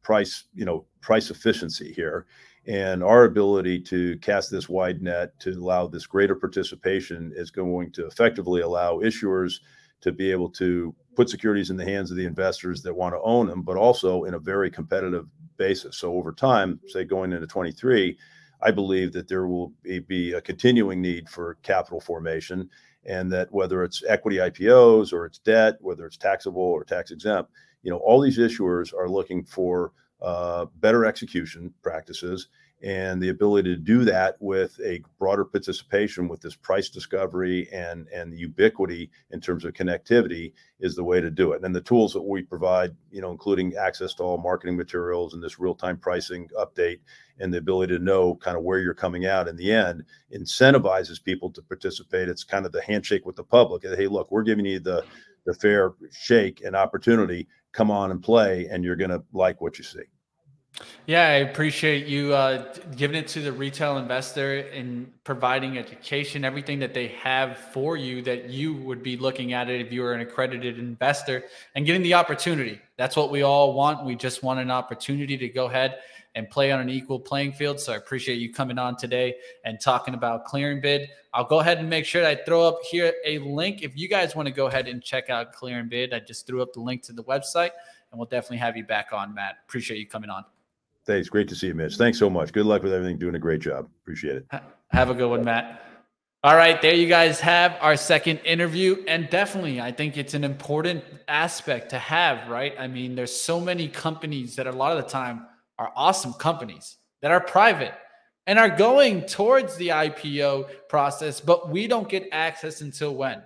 price, you know, price efficiency here, and our ability to cast this wide net to allow this greater participation is going to effectively allow issuers to be able to put securities in the hands of the investors that want to own them, but also in a very competitive basis. So over time, say going into 23, I believe that there will be a continuing need for capital formation and that whether it's equity IPOs or it's debt, whether it's taxable or tax exempt, you know, all these issuers are looking for uh, better execution practices and the ability to do that with a broader participation with this price discovery and and the ubiquity in terms of connectivity is the way to do it. And the tools that we provide you know including access to all marketing materials and this real-time pricing update and the ability to know kind of where you're coming out in the end incentivizes people to participate. It's kind of the handshake with the public. Hey look we're giving you the the fair shake and opportunity. Come on and play and you're going to like what you see yeah, I appreciate you uh, giving it to the retail investor and providing education, everything that they have for you that you would be looking at it if you were an accredited investor and getting the opportunity. That's what we all want. We just want an opportunity to go ahead and play on an equal playing field. So I appreciate you coming on today and talking about Clearingbid. I'll go ahead and make sure that I throw up here a link. If you guys want to go ahead and check out Clearingbid, I just threw up the link to the website and we'll definitely have you back on, Matt. Appreciate you coming on. Thanks. Great to see you, Mitch. Thanks so much. Good luck with everything. Doing a great job. Appreciate it. Have a good one, Matt. All right, there you guys have our second interview. And definitely, I think it's an important aspect to have, right? I mean, there's so many companies that a lot of the time are awesome companies that are private and are going towards the IPO process, but we don't get access until when?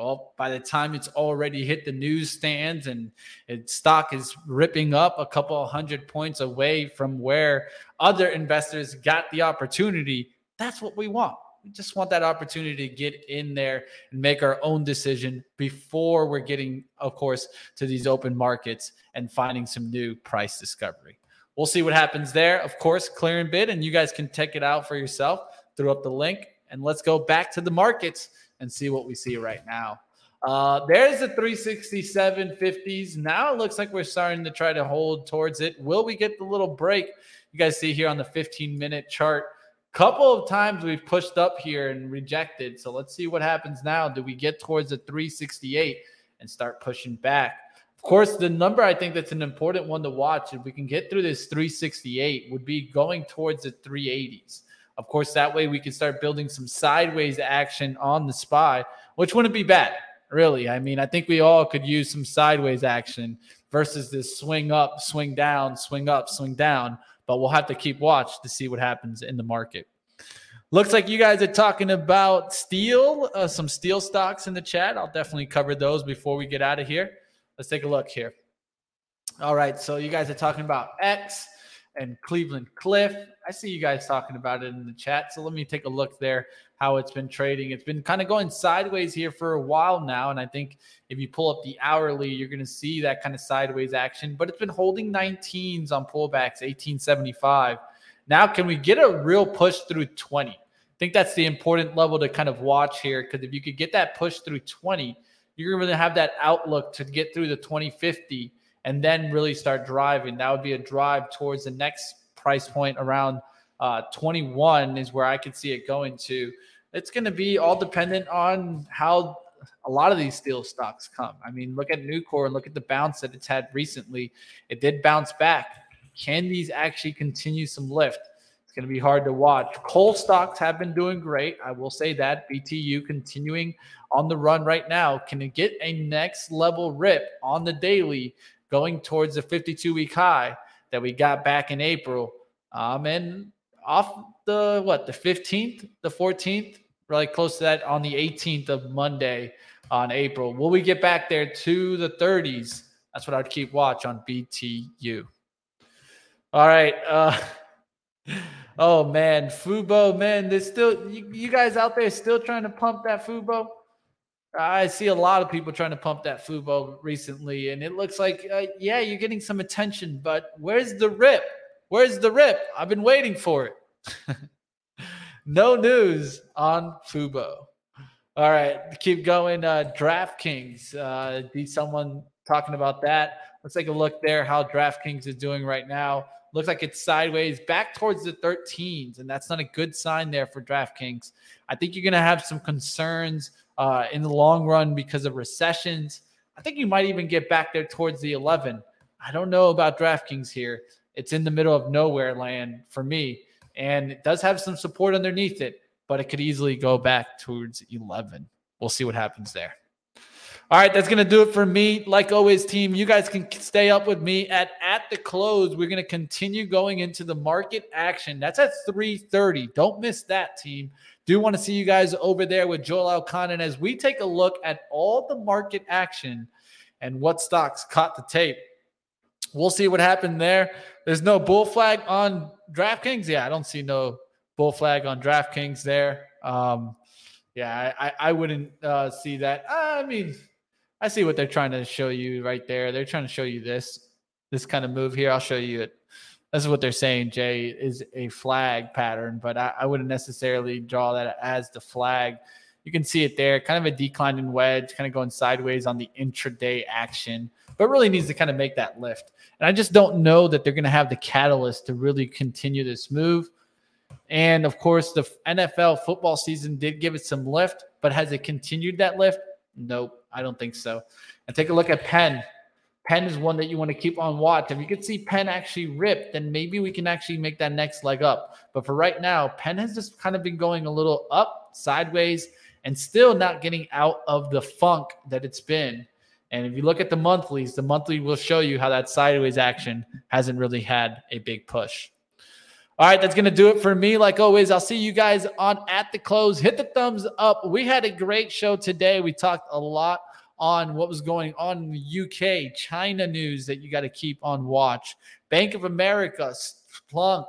Well, by the time it's already hit the newsstands and its stock is ripping up a couple hundred points away from where other investors got the opportunity, that's what we want. We just want that opportunity to get in there and make our own decision before we're getting, of course, to these open markets and finding some new price discovery. We'll see what happens there. Of course, Clearingbid, and you guys can check it out for yourself. Throw up the link, and let's go back to the markets and see what we see right now. Uh, there's the 367 50s. Now it looks like we're starting to try to hold towards it. Will we get the little break? You guys see here on the 15 minute chart. Couple of times we've pushed up here and rejected. So let's see what happens now. Do we get towards the 368 and start pushing back? Of course, the number I think that's an important one to watch, if we can get through this 368, would be going towards the 380s. Of course, that way we can start building some sideways action on the SPY, which wouldn't be bad, really. I mean, I think we all could use some sideways action versus this swing up, swing down, swing up, swing down. But we'll have to keep watch to see what happens in the market. Looks like you guys are talking about steel, uh, some steel stocks in the chat. I'll definitely cover those before we get out of here. Let's take a look here. All right, so you guys are talking about X and Cleveland Cliff. I see you guys talking about it in the chat. So let me take a look there, how it's been trading. It's been kind of going sideways here for a while now. And I think if you pull up the hourly, you're going to see that kind of sideways action. But it's been holding 19s on pullbacks, 1875. Now, can we get a real push through 20? I think that's the important level to kind of watch here. Because if you could get that push through 20, you're going to have that outlook to get through the 2050 and then really start driving. That would be a drive towards the next price point around uh, 21 is where I could see it going to. It's going to be all dependent on how a lot of these steel stocks come. I mean, look at Nucor and look at the bounce that it's had recently. It did bounce back. Can these actually continue some lift? It's going to be hard to watch. Coal stocks have been doing great. I will say that. BTU continuing on the run right now. Can it get a next level rip on the daily going towards the 52 week high that we got back in April. Um, and off the what the 15th, the 14th, really close to that on the 18th of Monday on April. Will we get back there to the 30s? That's what I'd keep watch on BTU. All right. Uh, oh man, Fubo, man, there's still you, you guys out there still trying to pump that Fubo. I see a lot of people trying to pump that Fubo recently, and it looks like, uh, yeah, you're getting some attention, but where's the rip? Where's the rip? I've been waiting for it. no news on Fubo. All right, keep going. Uh, DraftKings. Uh, be someone talking about that. Let's take a look there. How DraftKings is doing right now. Looks like it's sideways back towards the 13s, and that's not a good sign there for DraftKings. I think you're going to have some concerns uh, in the long run because of recessions. I think you might even get back there towards the 11. I don't know about DraftKings here. It's in the middle of nowhere land for me, and it does have some support underneath it, but it could easily go back towards 11. We'll see what happens there. All right, that's gonna do it for me. Like always, team, you guys can stay up with me at at the close. We're gonna continue going into the market action. That's at 3:30. Don't miss that, team. Do want to see you guys over there with Joel Elconin as we take a look at all the market action and what stocks caught the tape. We'll see what happened there. There's no bull flag on DraftKings. Yeah, I don't see no bull flag on DraftKings there. Um, yeah, I, I wouldn't uh, see that. I mean, I see what they're trying to show you right there. They're trying to show you this this kind of move here. I'll show you it. This is what they're saying, Jay, is a flag pattern, but I, I wouldn't necessarily draw that as the flag. You can see it there, kind of a declining wedge, kind of going sideways on the intraday action, but really needs to kind of make that lift. And I just don't know that they're going to have the catalyst to really continue this move. And of course, the NFL football season did give it some lift, but has it continued that lift? Nope. I don't think so. And take a look at Penn. Penn is one that you want to keep on watch. If you could see Penn actually rip, then maybe we can actually make that next leg up. But for right now, Penn has just kind of been going a little up, sideways, and still not getting out of the funk that it's been. And if you look at the monthlies, the monthly will show you how that sideways action hasn't really had a big push. All right, that's going to do it for me. Like always, I'll see you guys on at the close. Hit the thumbs up. We had a great show today. We talked a lot on what was going on in the UK, China news that you got to keep on watch. Bank of America, Splunk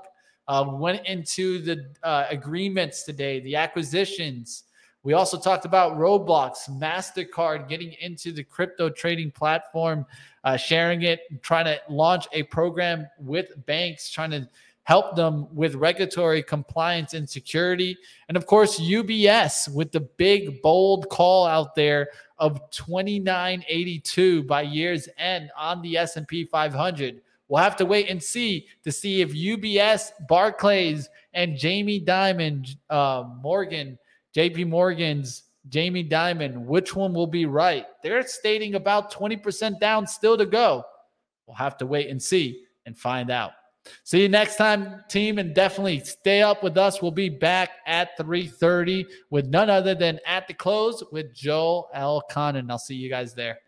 uh, went into the uh, agreements today, the acquisitions. We also talked about Roblox, MasterCard getting into the crypto trading platform, uh, sharing it, trying to launch a program with banks, trying to help them with regulatory compliance and security. And of course, UBS with the big, bold call out there of 2982 by year's end on the S&P 500. We'll have to wait and see to see if UBS, Barclays, and Jamie Dimon, uh, Morgan, JP Morgan's Jamie Dimon, which one will be right? They're stating about 20% down still to go. We'll have to wait and see and find out. See you next time, team, and definitely stay up with us. We'll be back at 3:30 with none other than at the close with Joel Elconin. I'll see you guys there.